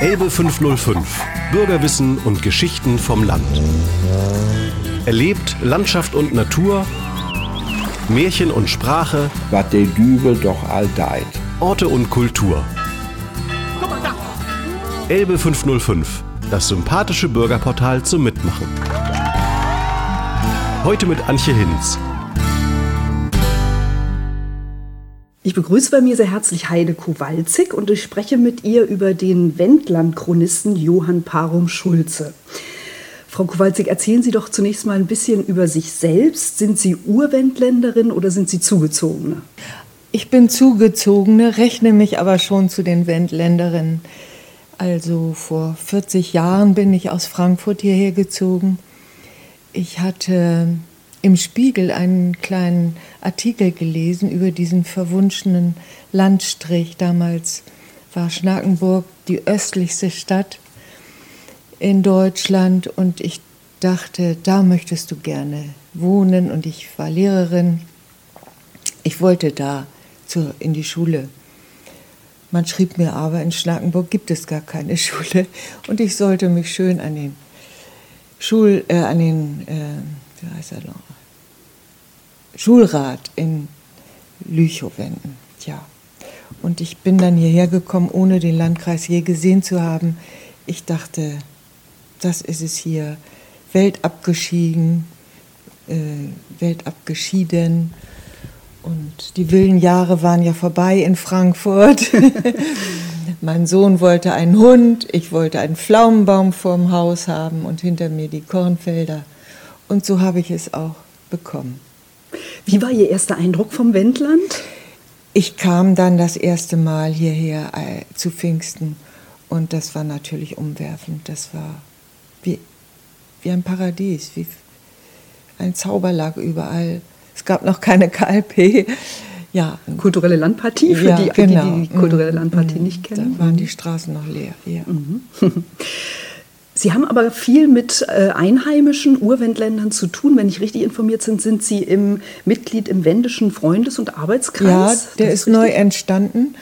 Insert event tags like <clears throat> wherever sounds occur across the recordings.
Elbe 505. Bürgerwissen und Geschichten vom Land. Erlebt Landschaft und Natur, Märchen und Sprache, was der Dübel doch all deit. Orte und Kultur. Elbe 505. Das sympathische Bürgerportal zum Mitmachen. Heute mit Antje Hinz. Ich begrüße bei mir sehr herzlich Heide Kowalczyk und ich spreche mit ihr über den Wendland-Chronisten Johann Parum Schulze. Frau Kowalczyk, erzählen Sie doch zunächst mal ein bisschen über sich selbst. Sind Sie Urwendländerin oder sind Sie Zugezogene? Ich bin Zugezogene, rechne mich aber schon zu den Wendländerinnen. Also vor 40 Jahren bin ich aus Frankfurt hierher gezogen. Ich hatte im Spiegel einen kleinen Artikel gelesen über diesen verwunschenen Landstrich. Damals war Schnakenburg die östlichste Stadt in Deutschland und ich dachte, da möchtest du gerne wohnen und ich war Lehrerin. Ich wollte da zur, in die Schule. Man schrieb mir aber, in Schnakenburg gibt es gar keine <laughs> Schule und ich sollte mich schön an den Schul, äh, an den, äh, wie heißt er noch? Schulrat in Lüchow wenden. Ja. Und ich bin dann hierher gekommen, ohne den Landkreis je gesehen zu haben. Ich dachte, das ist es hier. Weltabgeschieden, äh, weltabgeschieden. Und die wilden Jahre waren ja vorbei in Frankfurt. <laughs> mein Sohn wollte einen Hund, ich wollte einen Pflaumenbaum vorm Haus haben und hinter mir die Kornfelder. Und so habe ich es auch bekommen. Wie war Ihr erster Eindruck vom Wendland? Ich kam dann das erste Mal hierher äh, zu Pfingsten und das war natürlich umwerfend. Das war wie, wie ein Paradies, wie ein Zauber lag überall. Es gab noch keine KLP. <laughs> Ja. Kulturelle Landpartie, für ja, die, genau. die, die die kulturelle Landpartie mhm. nicht kennen. Da waren die Straßen noch leer. Ja. Mhm. <laughs> Sie haben aber viel mit äh, einheimischen Urwendländern zu tun. Wenn ich richtig informiert bin, sind Sie im Mitglied im Wendischen Freundes- und Arbeitskreis. Ja, der ist, ist neu entstanden.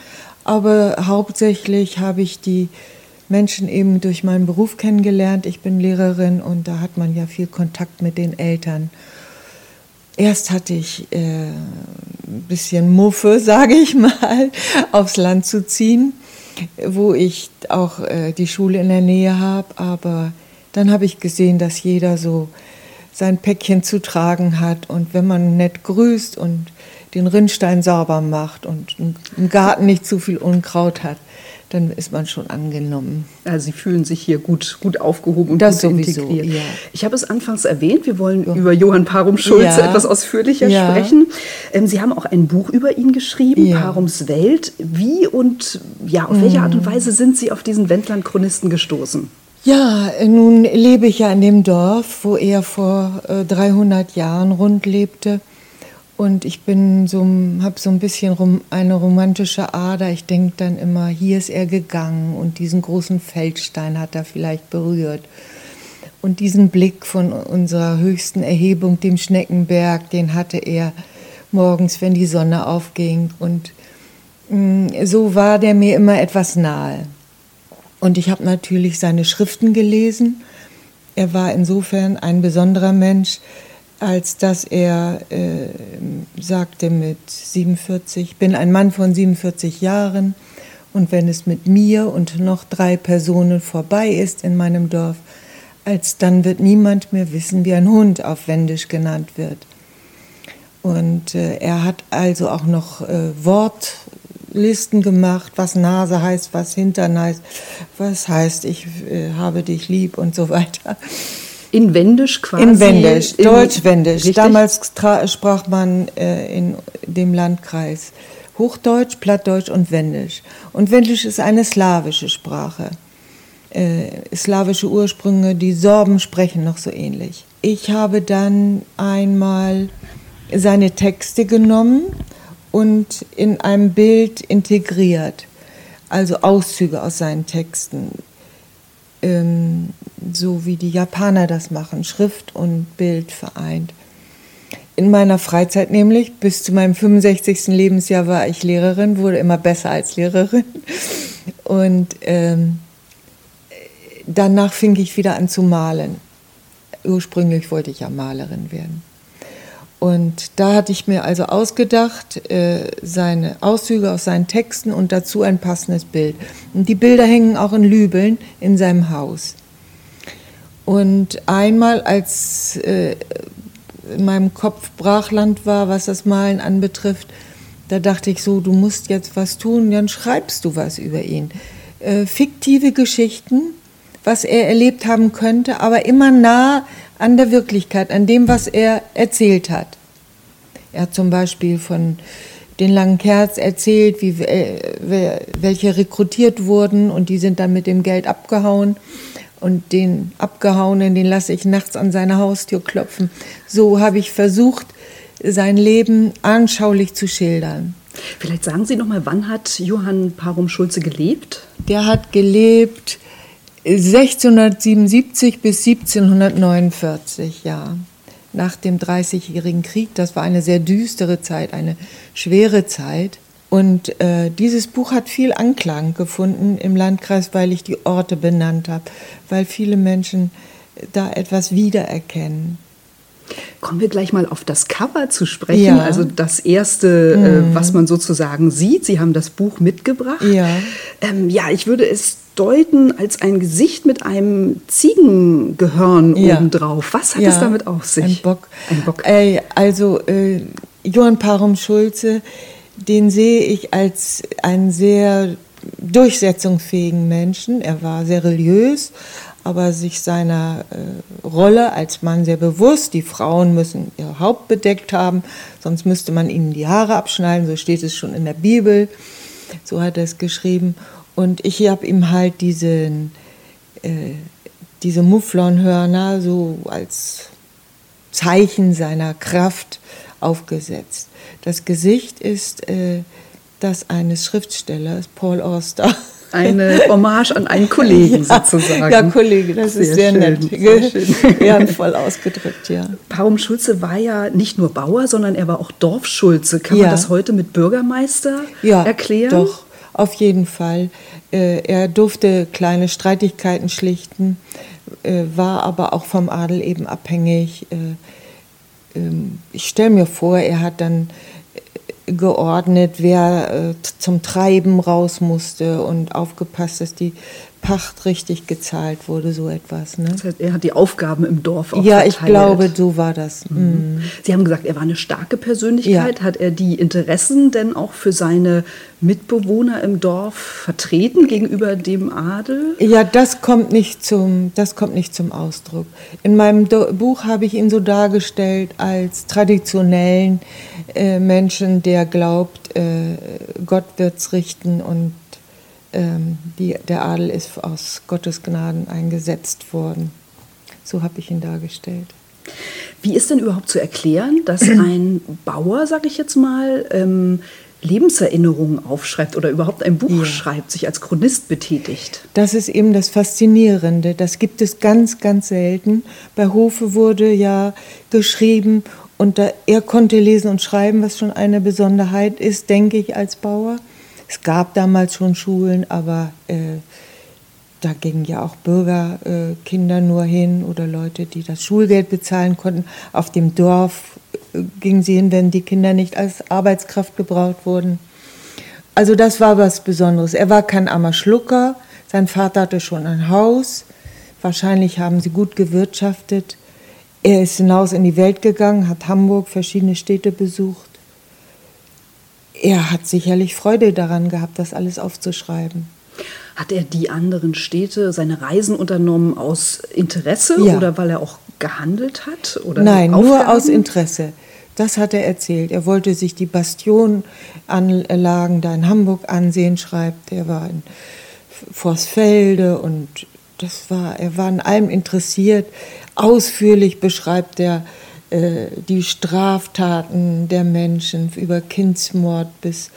Aber hauptsächlich habe ich die Menschen eben durch meinen Beruf kennengelernt. Ich bin Lehrerin und da hat man ja viel Kontakt mit den Eltern. Erst hatte ich äh, ein bisschen Muffe, <laughs> sage ich mal, aufs Land zu ziehen wo ich auch äh, die Schule in der Nähe habe. Aber dann habe ich gesehen, dass jeder so sein Päckchen zu tragen hat. Und wenn man nett grüßt und den Rinnstein sauber macht und im Garten nicht zu viel Unkraut hat, dann ist man schon angenommen. Also Sie fühlen sich hier gut, gut aufgehoben und das gut sowieso, integriert. Ja. Ich habe es anfangs erwähnt, wir wollen ja. über Johann Parum Schulze Ja. etwas ausführlicher sprechen. Ähm, Sie haben auch ein Buch über ihn geschrieben, Parums Welt. Wie und ja, auf welche Art und Mhm. Weise sind Sie auf diesen Wendland-Chronisten gestoßen? Ja, nun lebe ich ja in dem Dorf, wo er vor äh, 300 Jahren rund lebte. Und ich bin so, habe so ein bisschen rom, eine romantische Ader. Ich denke dann immer, hier ist er gegangen und diesen großen Feldstein hat er vielleicht berührt. Und diesen Blick von unserer höchsten Erhebung, dem Schneckenberg, den hatte er morgens, wenn die Sonne aufging. Und mh, so war der mir immer etwas nahe. Und ich habe natürlich seine Schriften gelesen. Er war insofern ein besonderer Mensch, als dass er äh, sagte mit 47, ich bin ein Mann von 47 Jahren und wenn es mit mir und noch drei Personen vorbei ist in meinem Dorf, als dann wird niemand mehr wissen, wie ein Hund auf Wendisch genannt wird. Und äh, er hat also auch noch äh, Wortlisten gemacht, was Nase heißt, was Hintern heißt, was heißt, ich äh, habe dich lieb und so weiter. In Wendisch quasi? In Wendisch, in- Deutsch-Wendisch. Richtig? Damals sprach man äh, in dem Landkreis Hochdeutsch, Plattdeutsch und Wendisch. Und Wendisch ist eine slawische Sprache. Äh, slawische Ursprünge, die Sorben sprechen noch so ähnlich. Ich habe dann einmal seine Texte genommen und in einem Bild integriert, also Auszüge aus seinen Texten ähm, so wie die Japaner das machen, Schrift und Bild vereint. In meiner Freizeit nämlich, bis zu meinem 65. Lebensjahr war ich Lehrerin, wurde immer besser als Lehrerin. Und ähm, danach fing ich wieder an zu malen. Ursprünglich wollte ich ja Malerin werden. Und da hatte ich mir also ausgedacht, äh, seine Auszüge aus seinen Texten und dazu ein passendes Bild. Und die Bilder hängen auch in Lübeln in seinem Haus. Und einmal, als äh, in meinem Kopf Brachland war, was das Malen anbetrifft, da dachte ich so, du musst jetzt was tun, dann schreibst du was über ihn. Äh, fiktive Geschichten, was er erlebt haben könnte, aber immer nah an der Wirklichkeit, an dem, was er erzählt hat. Er hat zum Beispiel von den langen Kerz erzählt, wie, äh, welche rekrutiert wurden und die sind dann mit dem Geld abgehauen. Und den Abgehauenen, den lasse ich nachts an seine Haustür klopfen. So habe ich versucht, sein Leben anschaulich zu schildern. Vielleicht sagen Sie noch mal, wann hat Johann Parum Schulze gelebt? Der hat gelebt 1677 bis 1749, ja. Nach dem Dreißigjährigen Krieg. Das war eine sehr düstere Zeit, eine schwere Zeit. Und äh, dieses Buch hat viel Anklang gefunden im Landkreis, weil ich die Orte benannt habe, weil viele Menschen da etwas wiedererkennen. Kommen wir gleich mal auf das Cover zu sprechen. Ja. Also das erste, mhm. äh, was man sozusagen sieht. Sie haben das Buch mitgebracht. Ja. Ähm, ja, ich würde es deuten als ein Gesicht mit einem Ziegengehörn ja. obendrauf. Was hat ja. es damit auf sich? Ein Bock. Ein Bock. Äh, also äh, Johann Parum Schulze, den sehe ich als einen sehr durchsetzungsfähigen Menschen. Er war sehr religiös, aber sich seiner äh, Rolle als Mann sehr bewusst. Die Frauen müssen ihr Haupt bedeckt haben, sonst müsste man ihnen die Haare abschneiden, so steht es schon in der Bibel. So hat er es geschrieben. Und ich habe ihm halt diesen, äh, diese Mufflonhörner so als Zeichen seiner Kraft aufgesetzt. Das Gesicht ist äh, das eines Schriftstellers, Paul Auster eine <laughs> Hommage an einen Kollegen ja, sozusagen. Ja, Kollege, das sehr ist sehr schön, nett. Sehr schön. <laughs> Ehrenvoll ausgedrückt, ja. Parum Schulze war ja nicht nur Bauer, sondern er war auch Dorfschulze. Kann ja. man das heute mit Bürgermeister ja, erklären? Doch, auf jeden Fall. Äh, er durfte kleine Streitigkeiten schlichten, äh, war aber auch vom Adel eben abhängig. Äh, ähm, ich stelle mir vor, er hat dann geordnet, wer äh, zum Treiben raus musste und aufgepasst, dass die Pacht richtig gezahlt wurde, so etwas. Ne? Das heißt, er hat die Aufgaben im Dorf auch Ja, verteilt. ich glaube, so war das. Mhm. mhm. Sie haben gesagt, er war eine starke Persönlichkeit. Ja. Hat er die Interessen denn auch für seine Mitbewohner im Dorf vertreten gegenüber dem Adel? Ja, das kommt nicht zum, das kommt nicht zum Ausdruck. In meinem Do Buch habe ich ihn so dargestellt als traditionellen äh, Menschen, der glaubt, äh, Gott wird's richten und ähm, die, der Adel ist aus Gottes Gnaden eingesetzt worden. So habe ich ihn dargestellt. Wie ist denn überhaupt zu erklären, dass <clears throat> ein Bauer, sage ich jetzt mal, ähm, Lebenserinnerungen aufschreibt oder überhaupt ein Buch ja. schreibt, sich als Chronist betätigt? Das ist eben das Faszinierende. Das gibt es ganz, ganz selten. Bei Hofe wurde ja geschrieben und da, er konnte lesen und schreiben, was schon eine Besonderheit ist, denke ich, als Bauer. Es gab damals schon Schulen, aber äh, da gingen ja auch Bürgerkinder äh, nur hin oder Leute, die das Schulgeld bezahlen konnten. Auf dem Dorf äh, gingen sie hin, wenn die Kinder nicht als Arbeitskraft gebraucht wurden. Also das war was Besonderes. Er war kein armer Schlucker. Sein Vater hatte schon ein Haus. Wahrscheinlich haben sie gut gewirtschaftet. Er ist hinaus in die Welt gegangen, hat Hamburg, verschiedene Städte besucht er hat sicherlich Freude daran gehabt, das alles aufzuschreiben. Hat er die anderen Städte, seine Reisen unternommen aus Interesse ja. oder weil er auch gehandelt hat? Oder Nein, nur aus Interesse. Das hat er erzählt. Er wollte sich die Bastionanlagen da in Hamburg ansehen, schreibt. Er war in Vorsfelde und das war, er war an allem interessiert. Ausführlich beschreibt er die Straftaten der Menschen, über Kindsmord bis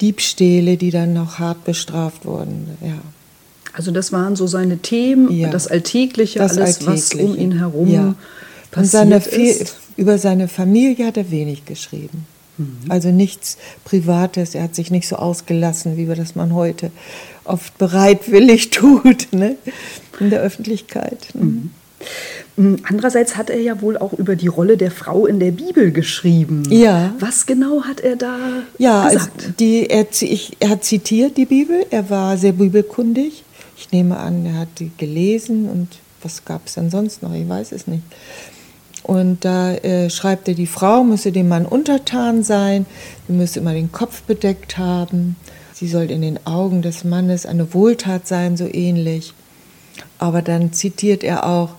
Diebstähle, die dann noch hart bestraft wurden. Ja. Also das waren so seine Themen, ja. das Alltägliche, das alles, Alltägliche. was um ihn herum ja. passiert ist. Über seine Familie hat er wenig geschrieben. Mhm. Also nichts Privates. Er hat sich nicht so ausgelassen, wie wir das man heute oft bereitwillig <laughs> tut. Ne? in der Öffentlichkeit. Mhm. Mm, andererseits hat er ja wohl auch über die Rolle der Frau in der Bibel geschrieben. Ja. Was genau hat er da ja, gesagt? Also die, er, ich, er hat zitiert die Bibel, er war sehr bibelkundig. Ich nehme an, er hat die gelesen und was gab es denn sonst noch? Ich weiß es nicht. Und da äh, schreibt er, die Frau müsse dem Mann untertan sein, sie müsse immer den Kopf bedeckt haben, sie soll in den Augen des Mannes eine Wohltat sein, so ähnlich. Aber dann zitiert er auch,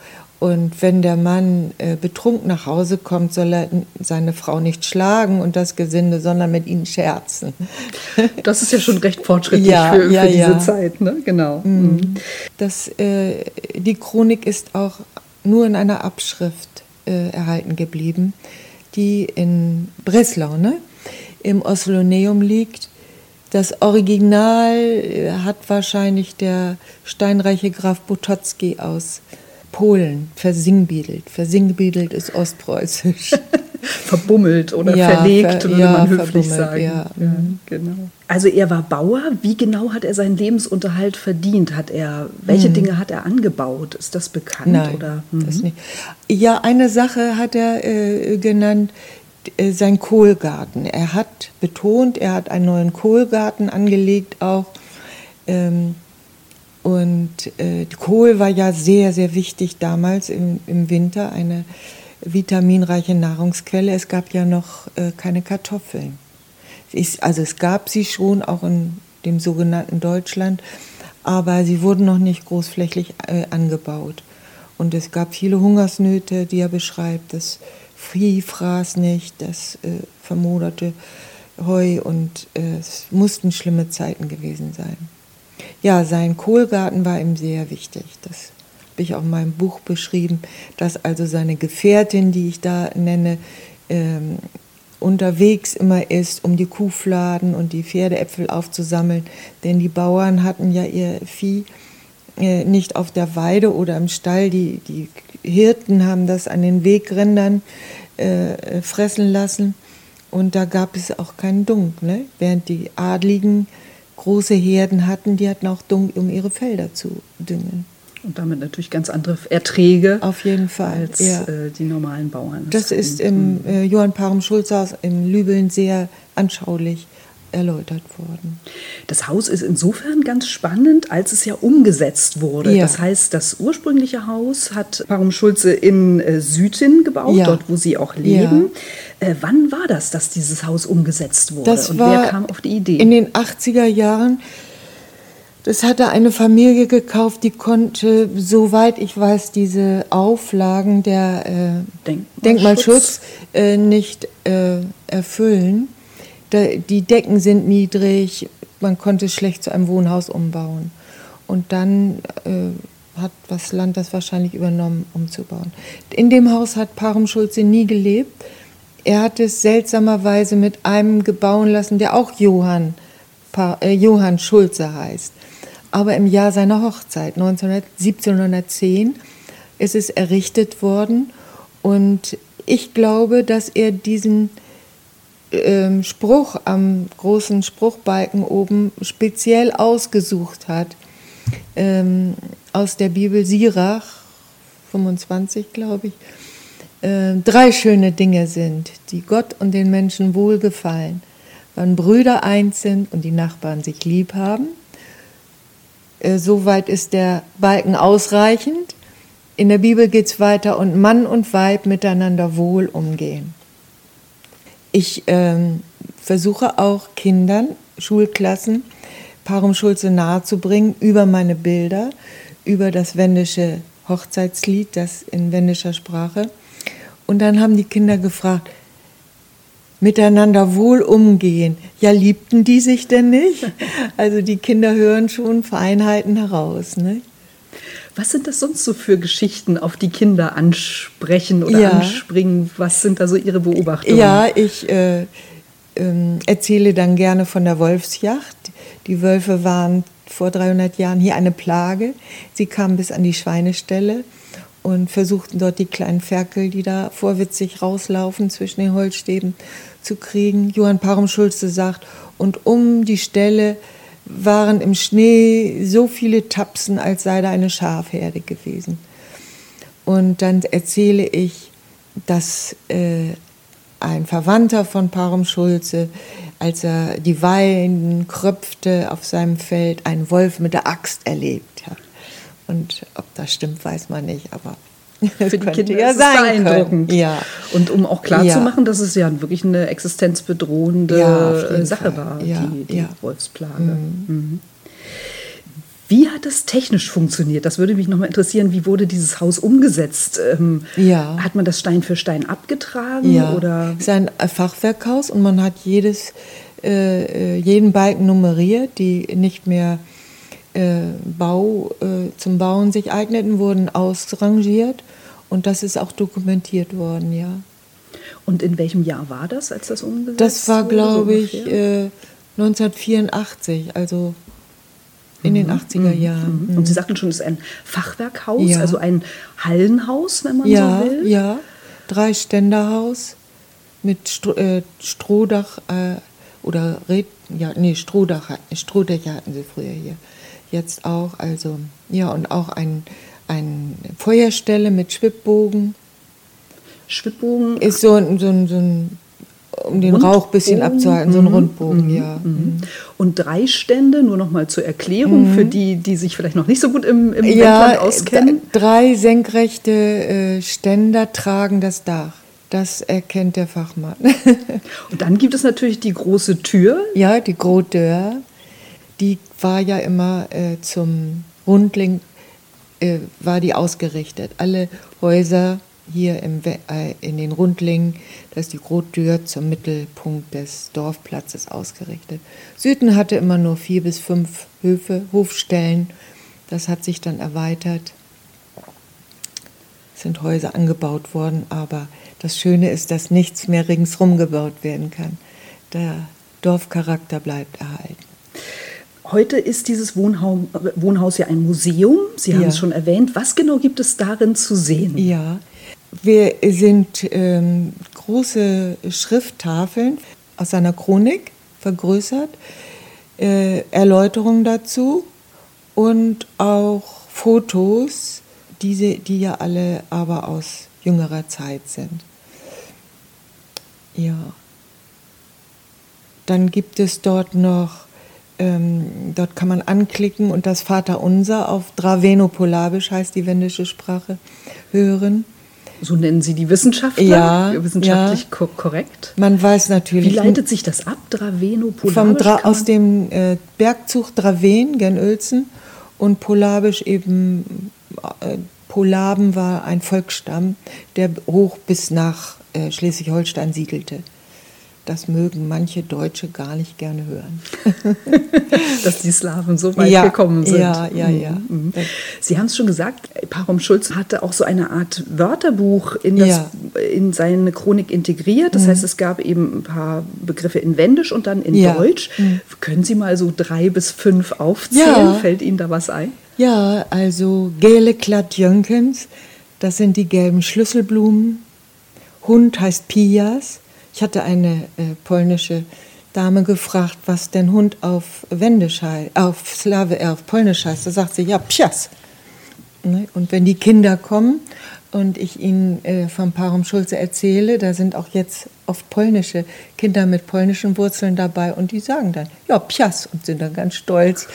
und wenn der Mann äh, betrunken nach Hause kommt, soll er seine Frau nicht schlagen und das Gesinde, sondern mit ihnen scherzen. <laughs> Das ist ja schon recht fortschrittlich ja, für, für ja, diese ja. Zeit, ne? Genau. Mhm. mhm. Das, äh, die Chronik ist auch nur in einer Abschrift äh, erhalten geblieben, die in Breslau, ne? im Osloneum liegt. Das Original äh, hat wahrscheinlich der steinreiche Graf Butocki aus Polen versingbedelt. Versingbedelt ist ostpreußisch. <laughs> verbummelt oder ja, verlegt, ver, würde ja, man höflich sagen. Ja. ja. Mhm. genau. Also er war Bauer. Wie genau hat er seinen Lebensunterhalt verdient? Hat er, welche hm. Dinge hat er angebaut? Ist das bekannt? Nein, oder? das mhm. nicht. Ja, eine Sache hat er äh, genannt, äh, sein Kohlgarten. Er hat betont, er hat einen neuen Kohlgarten angelegt auch. Ähm, und äh, Kohl war ja sehr, sehr wichtig damals im, im Winter, eine vitaminreiche Nahrungsquelle. Es gab ja noch äh, keine Kartoffeln. Ich, also es gab sie schon auch in dem sogenannten Deutschland, aber sie wurden noch nicht großflächig äh, angebaut. Und es gab viele Hungersnöte, die er beschreibt. Das Vieh fraß nicht, das äh, vermoderte Heu und äh, es mussten schlimme Zeiten gewesen sein. Ja, sein Kohlgarten war ihm sehr wichtig. Das habe ich auch in meinem Buch beschrieben, dass also seine Gefährtin, die ich da nenne, ähm, unterwegs immer ist, um die Kuhfladen und die Pferdeäpfel aufzusammeln. Denn die Bauern hatten ja ihr Vieh äh, nicht auf der Weide oder im Stall. Die, die Hirten haben das an den Wegrändern äh, fressen lassen. Und da gab es auch keinen Dunk. Ne? Während die Adligen große Herden hatten, die hatten auch Dung, um ihre Felder zu düngen. Und damit natürlich ganz andere Erträge. Auf jeden Fall. Als ja. äh, die normalen Bauern. Das, das ist im äh, Johann Parum Schulzhaus in Lübeln sehr anschaulich erläutert worden. Das Haus ist insofern ganz spannend, als es ja umgesetzt wurde. Ja. Das heißt, das ursprüngliche Haus hat Parum Schulze in äh, Süden gebaut, ja. dort wo sie auch leben. Ja. Äh, wann war das, dass dieses Haus umgesetzt wurde? Das Und wer kam auf die Idee? In den 80er Jahren. Das hatte eine Familie gekauft, die konnte, soweit ich weiß, diese Auflagen der äh, Denkmalschutz, Denkmalschutz äh, nicht äh, erfüllen die Decken sind niedrig, man konnte schlecht zu einem Wohnhaus umbauen. Und dann äh, hat das Land das wahrscheinlich übernommen, umzubauen. In dem Haus hat Parum Schulze nie gelebt. Er hat es seltsamerweise mit einem gebauen lassen, der auch Johann, äh, Johann Schulze heißt. Aber im Jahr seiner Hochzeit, 1900, 1710, ist es errichtet worden. Und ich glaube, dass er diesen ähm, Spruch am großen Spruchbalken oben speziell ausgesucht hat. Ähm, aus der Bibel Sirach, 25 glaube ich. Äh, drei schöne Dinge sind, die Gott und den Menschen wohlgefallen. Wann Brüder eins sind und die Nachbarn sich lieb haben. Äh, soweit ist der Balken ausreichend. In der Bibel geht es weiter und Mann und Weib miteinander wohl umgehen. Ich ähm, versuche auch Kindern, Schulklassen, Parum Schulze nahezubringen über meine Bilder, über das wendische Hochzeitslied, das in wendischer Sprache. Und dann haben die Kinder gefragt, miteinander wohl umgehen. Ja, liebten die sich denn nicht? <laughs> Also die Kinder hören schon Feinheiten heraus. Ne? Was sind das sonst so für Geschichten, auf die Kinder ansprechen oder ja. anspringen? Was sind da so Ihre Beobachtungen? Ja, ich äh, äh, erzähle dann gerne von der Wolfsjacht. Die Wölfe waren vor 300 Jahren hier eine Plage. Sie kamen bis an die Schweineställe und versuchten dort die kleinen Ferkel, die da vorwitzig rauslaufen zwischen den Holzstäben, zu kriegen. Johann Parum Schulze sagt, und um die Ställe waren im Schnee so viele Tapsen, als sei da eine Schafherde gewesen. Und dann erzähle ich, dass äh, ein Verwandter von Parum Schulze, als er die Weiden kröpfte auf seinem Feld, einen Wolf mit der Axt erlebt hat. Und ob das stimmt, weiß man nicht, aber <laughs> für die <laughs> Kinder ja ist sein beeindruckend. Ja. Und um auch klarzumachen, ja. dass es ja wirklich eine existenzbedrohende ja, Sache Fall. war, die, die Wolfsplage. Mhm. Mhm. Wie hat das technisch funktioniert? Das würde mich nochmal interessieren. Wie wurde dieses Haus umgesetzt? Ähm, ja. Hat man das Stein für Stein abgetragen? Ja. Oder? Es ist ein Fachwerkhaus und man hat jedes, äh, äh jeden Balken nummeriert, die nicht mehr äh, Bau, äh, zum Bauen sich eigneten, wurden ausrangiert und das ist auch dokumentiert worden, ja. Und in welchem Jahr war das, als das umgesetzt wurde? Das war, glaube so ich, äh, 1984, also in den 80er mhm, Jahren. Mhm. Und Sie sagten schon, es ist ein Fachwerkhaus, ja. also ein Hallenhaus, wenn man ja, so will. Ja, drei Ständerhaus mit Stro äh, Strohdach äh, oder Red, ja, nee, Strohdach, Strohdächer hatten sie früher hier. Jetzt auch, also, ja, und auch ein, ein Feuerstelle mit Schwibbogen. Schwibbogen? Ist so, ein, so, ein, so ein um den Rundbogen. Rauch ein bisschen abzuhalten, so ein mhm. Rundbogen, mhm. ja. Mhm. Und drei Stände, nur noch mal zur Erklärung mhm. für die, die sich vielleicht noch nicht so gut im, im ja, auskennen. Drei senkrechte äh, Ständer tragen das Dach. Das erkennt der Fachmann. <laughs> Und dann gibt es natürlich die große Tür. Ja, die Große Tür. Die war ja immer äh, zum Rundling, äh, war die ausgerichtet. Alle Häuser hier im, äh, in den Rundlingen, da ist die Grottür zum Mittelpunkt des Dorfplatzes ausgerichtet. Süden hatte immer nur vier bis fünf Höfe, Hofstellen. Das hat sich dann erweitert. Es sind Häuser angebaut worden, aber das Schöne ist, dass nichts mehr ringsrum gebaut werden kann. Der Dorfcharakter bleibt erhalten. Heute ist dieses Wohnhaus, Wohnhaus ja ein Museum. Sie haben ja. es schon erwähnt. Was genau gibt es darin zu sehen? Ja, wir sind ähm, große Schrifttafeln aus seiner Chronik vergrößert, äh, Erläuterungen dazu und auch Fotos, diese, die ja alle aber aus jüngerer Zeit sind. Ja. Dann gibt es dort noch, ähm, dort kann man anklicken und das Vaterunser auf Dravenopolabisch heißt die wendische Sprache hören. So nennen Sie die Wissenschaftler? Ja. Wissenschaftlich ja. Ko korrekt? Man weiß natürlich. Wie leitet sich das ab? Draveno, Vom Dra aus dem äh, Bergzug Draven, Gernölzen und Polabisch eben. Äh, Polaben war ein Volksstamm, der hoch bis nach äh, Schleswig-Holstein siedelte das mögen manche Deutsche gar nicht gerne hören. <laughs> Dass die Slawen so weit ja, gekommen sind. Ja, ja, ja. Mhm. Sie haben es schon gesagt, Parum Schulz hatte auch so eine Art Wörterbuch in, das, ja. in seine Chronik integriert. Das mhm. heißt, es gab eben ein paar Begriffe in Wendisch und dann in ja. Deutsch. Mhm. Können Sie mal so drei bis fünf aufzählen? Fällt Ihnen da was ein? Ja, also Gele Jönkens, das sind die gelben Schlüsselblumen. Hund heißt Pias. Ich hatte eine äh, polnische Dame gefragt, was denn Hund auf Wendisch heißt, auf Slawe, äh, auf Polnisch heißt. Da sagt sie, ja, Pjas. Ne? Und wenn die Kinder kommen und ich ihnen äh, vom Parum Schulze erzähle, da sind auch jetzt oft polnische Kinder mit polnischen Wurzeln dabei und die sagen dann, ja, Pjas und sind dann ganz stolz,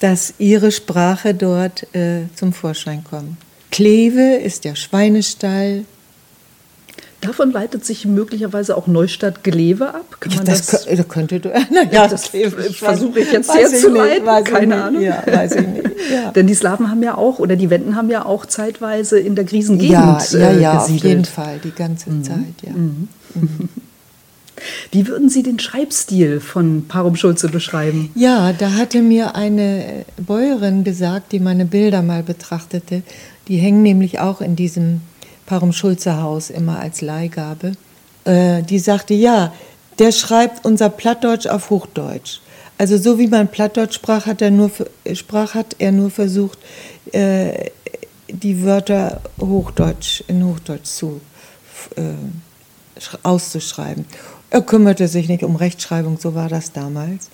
dass ihre Sprache dort äh, zum Vorschein kommt. Kleve ist der Schweinestall, Davon leitet sich möglicherweise auch Neustadt-Glewe ab. Kann man das, das, das könnte du. <laughs> Na, ja, das versuche ich jetzt herzuleiten. Keine Ahnung. Ja, weiß ich nicht. Ja. <laughs> Denn die Slawen haben ja auch, oder die Wenden haben ja auch zeitweise in der Krisengegend ja, ja, ja, äh, gesiedelt. auf jeden Fall, die ganze mhm. Zeit, ja. Mhm. Mhm. Wie würden Sie den Schreibstil von Parum Schulze beschreiben? Ja, da hatte mir eine Bäuerin gesagt, die meine Bilder mal betrachtete. Die hängen nämlich auch in diesem Parum-Schulze-Haus immer als Leihgabe. Äh, die sagte, ja, der schreibt unser Plattdeutsch auf Hochdeutsch. Also so wie man Plattdeutsch sprach, hat er nur, sprach, hat er nur versucht, äh, die Wörter Hochdeutsch in Hochdeutsch zu, äh, auszuschreiben. Er kümmerte sich nicht um Rechtschreibung, so war das damals.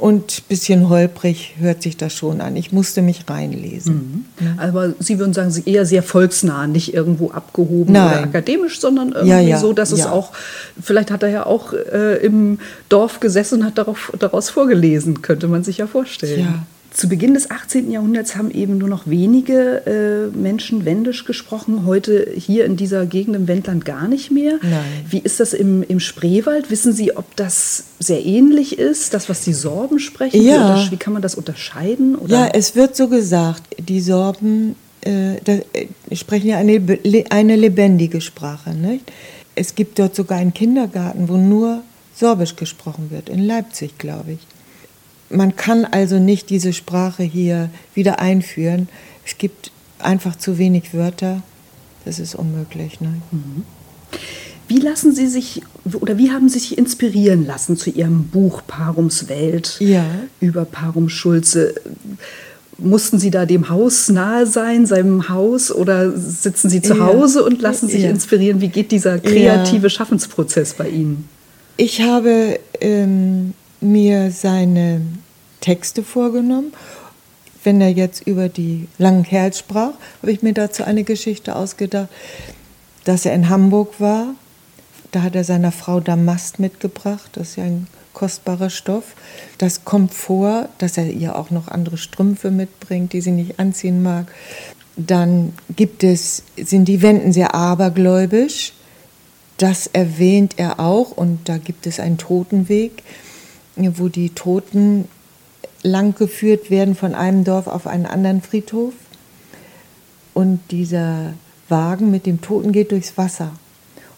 Und ein bisschen holprig hört sich das schon an. Ich musste mich reinlesen. Mhm. Aber Sie würden sagen, Sie eher sehr volksnah, nicht irgendwo abgehoben Nein. oder akademisch, sondern irgendwie Ja, ja, so, dass es ja. auch, vielleicht hat er ja auch äh, im Dorf gesessen und hat darauf, daraus vorgelesen, könnte man sich ja vorstellen. Ja. Zu Beginn des 18. Jahrhunderts haben eben nur noch wenige äh, Menschen Wendisch gesprochen. Heute hier in dieser Gegend im Wendland gar nicht mehr. Nein. Wie ist das im, im Spreewald? Wissen Sie, ob das sehr ähnlich ist, das, was die Sorben sprechen? Ja. Wie, untersch- wie kann man das unterscheiden? Oder? Ja, es wird so gesagt, die Sorben äh, da, äh, sprechen ja eine, eine lebendige Sprache. Nicht? Es gibt dort sogar einen Kindergarten, wo nur Sorbisch gesprochen wird, in Leipzig, glaube ich. Man kann also nicht diese Sprache hier wieder einführen. Es gibt einfach zu wenig Wörter. Das ist unmöglich. Ne? Wie lassen Sie sich oder wie haben Sie sich inspirieren lassen zu Ihrem Buch Parums Welt Ja. über Parum Schulze? Mussten Sie da dem Haus nahe sein, seinem Haus, oder sitzen Sie zu Ja. Hause und lassen sich Ja. inspirieren? Wie geht dieser kreative Schaffensprozess bei Ihnen? Ich habe ähm, mir seine Texte vorgenommen. Wenn er jetzt über die langen Kerls sprach, habe ich mir dazu eine Geschichte ausgedacht, dass er in Hamburg war. Da hat er seiner Frau Damast mitgebracht. Das ist ja ein kostbarer Stoff. Das kommt vor, dass er ihr auch noch andere Strümpfe mitbringt, die sie nicht anziehen mag. Dann gibt es, sind die Wenden sehr abergläubisch. Das erwähnt er auch und da gibt es einen Totenweg, wo die Toten langgeführt werden von einem Dorf auf einen anderen Friedhof. Und dieser Wagen mit dem Toten geht durchs Wasser.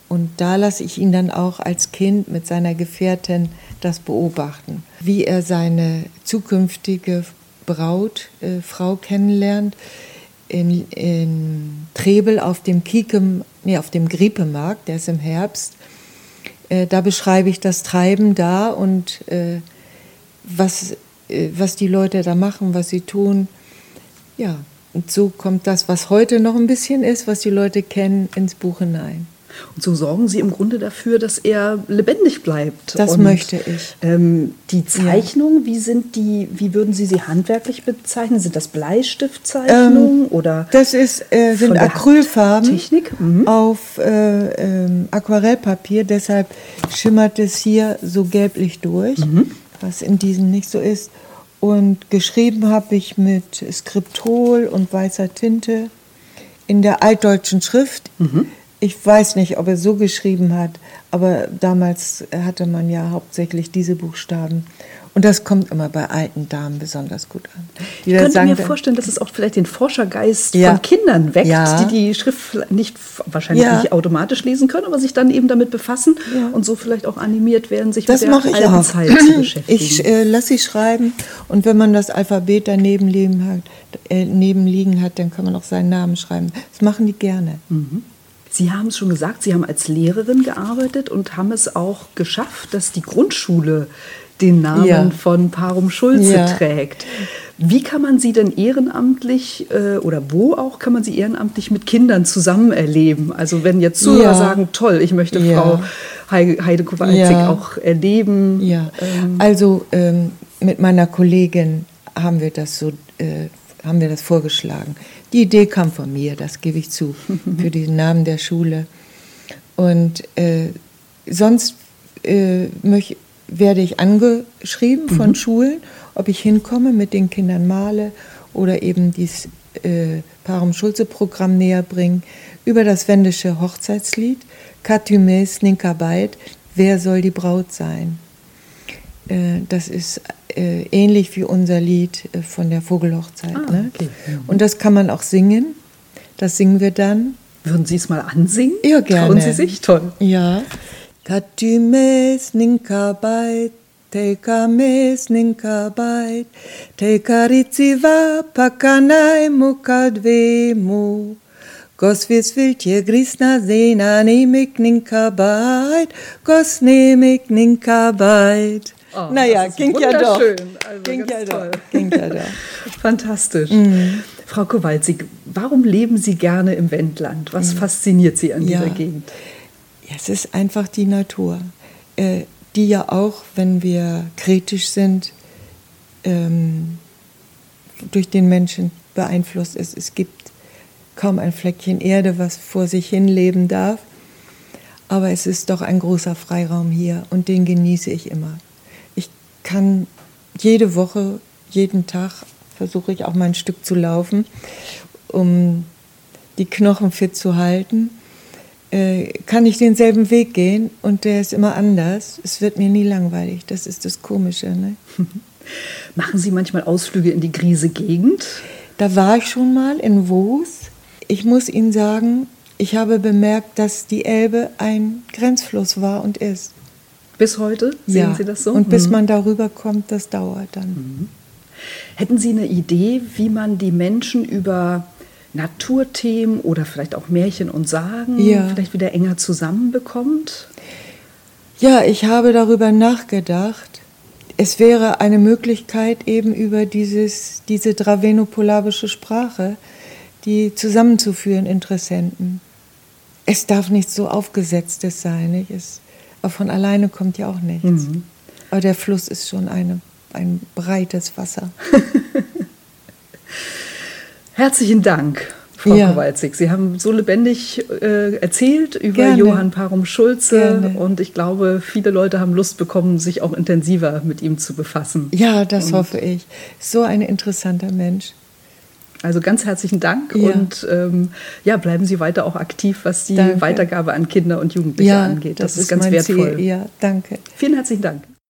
Und da lasse ich ihn dann auch als Kind mit seiner Gefährtin das beobachten, wie er seine zukünftige Braut, äh, Frau kennenlernt in, in Trebel auf dem Kiekem, nee, auf dem Griepemarkt, der ist im Herbst. Äh, da beschreibe ich das Treiben da und äh, was, äh, was die Leute da machen, was sie tun. Ja, und so kommt das, was heute noch ein bisschen ist, was die Leute kennen, ins Buch hinein. Und so sorgen Sie im Grunde dafür, dass er lebendig bleibt. Das Und, möchte ich. Ähm, die Zeichnungen, wie sind die, wie würden Sie sie handwerklich bezeichnen? Sind das Bleistiftzeichnungen oder? Das ist, äh, sind Acrylfarben Technik? Mhm. auf äh, ähm, Aquarellpapier, deshalb schimmert es hier so gelblich durch, Mhm. was in diesem nicht so ist. Und geschrieben habe ich mit Skriptol und weißer Tinte in der altdeutschen Schrift. Mhm. Ich weiß nicht, ob er so geschrieben hat, aber damals hatte man ja hauptsächlich diese Buchstaben. Und das kommt immer bei alten Damen besonders gut an. Die Ich könnte sagen mir vorstellen, dass es auch vielleicht den Forschergeist Ja. von Kindern weckt, Ja. die die Schrift nicht wahrscheinlich Ja. nicht automatisch lesen können, aber sich dann eben damit befassen und so vielleicht auch animiert werden, sich Das mit der alten auch. Zeit <clears throat> zu beschäftigen. Ich äh, lasse sie schreiben und wenn man das Alphabet daneben liegen hat, äh, nebenliegen hat, dann kann man auch seinen Namen schreiben. Das machen die gerne. Sie haben es schon gesagt, Sie haben als Lehrerin gearbeitet und haben es auch geschafft, dass die Grundschule den Namen Ja. von Parum Schulze Ja. trägt. Wie kann man sie denn ehrenamtlich äh, oder wo auch kann man sie ehrenamtlich mit Kindern zusammen erleben? Also wenn jetzt Zuhörer Ja. sagen, toll, ich möchte. Frau Heide, Kowalczyk auch erleben. Ja, Ähm, also ähm, mit meiner Kollegin haben wir das so, äh, haben wir das vorgeschlagen. Die Idee kam von mir, das gebe ich zu, <laughs> für den Namen der Schule. Und äh, sonst äh, möch, werde ich angeschrieben von Schulen, ob ich hinkomme, mit den Kindern male oder eben dieses äh, Parum Schulze-Programm näher bringen über das wendische Hochzeitslied Katümes Ninkabait, Wer soll die Braut sein? Äh, das ist äh, ähnlich wie unser Lied äh, von der Vogelhochzeit. Ah, ne? okay. Und das kann man auch singen. Das singen wir dann. würden Sie es mal ansingen? Ja, gerne. Trauen Sie sich? Toll. Ja. Katumes ninkabait, tekames ninkabait, tekaritsiva pakanai mukadvemu. Gosvis viltje grisna zena nemik ninkabait, gos nemik ninkabait. Oh, naja, ging ja doch. Also ging ja doch. Ging ja doch. Fantastisch. Mhm. Frau Kowalczyk, warum leben Sie gerne im Wendland? Was fasziniert Sie an Mhm. Ja. dieser Gegend? Ja, es ist einfach die Natur, äh, die ja auch, wenn wir kritisch sind, ähm, durch den Menschen beeinflusst ist. Es gibt kaum ein Fleckchen Erde, was vor sich hin leben darf. Aber es ist doch ein großer Freiraum hier und den genieße ich immer. Kann jede Woche, jeden Tag versuche ich auch mal ein Stück zu laufen, um die Knochen fit zu halten. Äh, kann ich denselben Weg gehen und der ist immer anders. Es wird mir nie langweilig. Das ist das Komische. Ne? <laughs> Machen Sie manchmal Ausflüge in die Grise Gegend? Da war ich schon mal in Woos. Ich muss Ihnen sagen, ich habe bemerkt, dass die Elbe ein Grenzfluss war und ist. Bis heute? Sehen ja. Sie das so? Und bis mhm. man darüber kommt, das dauert dann. Mhm. Hätten Sie eine Idee, wie man die Menschen über Naturthemen oder vielleicht auch Märchen und Sagen ja. vielleicht wieder enger zusammenbekommt? Ja, ich habe darüber nachgedacht. Es wäre eine Möglichkeit, eben über dieses, diese dravenopolabische Sprache, die zusammenzuführen, Interessenten. Es darf nicht so aufgesetztes sein. Nicht? Es, aber von alleine kommt ja auch nichts. Mhm. Aber der Fluss ist schon eine, ein breites Wasser. <laughs> Herzlichen Dank, Frau ja. Kowalczyk. Sie haben so lebendig äh, erzählt über Gerne. Johann Parum Schulze Gerne. und ich glaube, viele Leute haben Lust bekommen, sich auch intensiver mit ihm zu befassen. Ja, das und hoffe ich. So ein interessanter Mensch. Also ganz herzlichen Dank ja. und ähm, ja, bleiben Sie weiter auch aktiv, was die danke. Weitergabe an Kinder und Jugendliche ja, angeht. Das, das ist, ist ganz wertvoll. Ziel. Ja, danke. Vielen herzlichen Dank.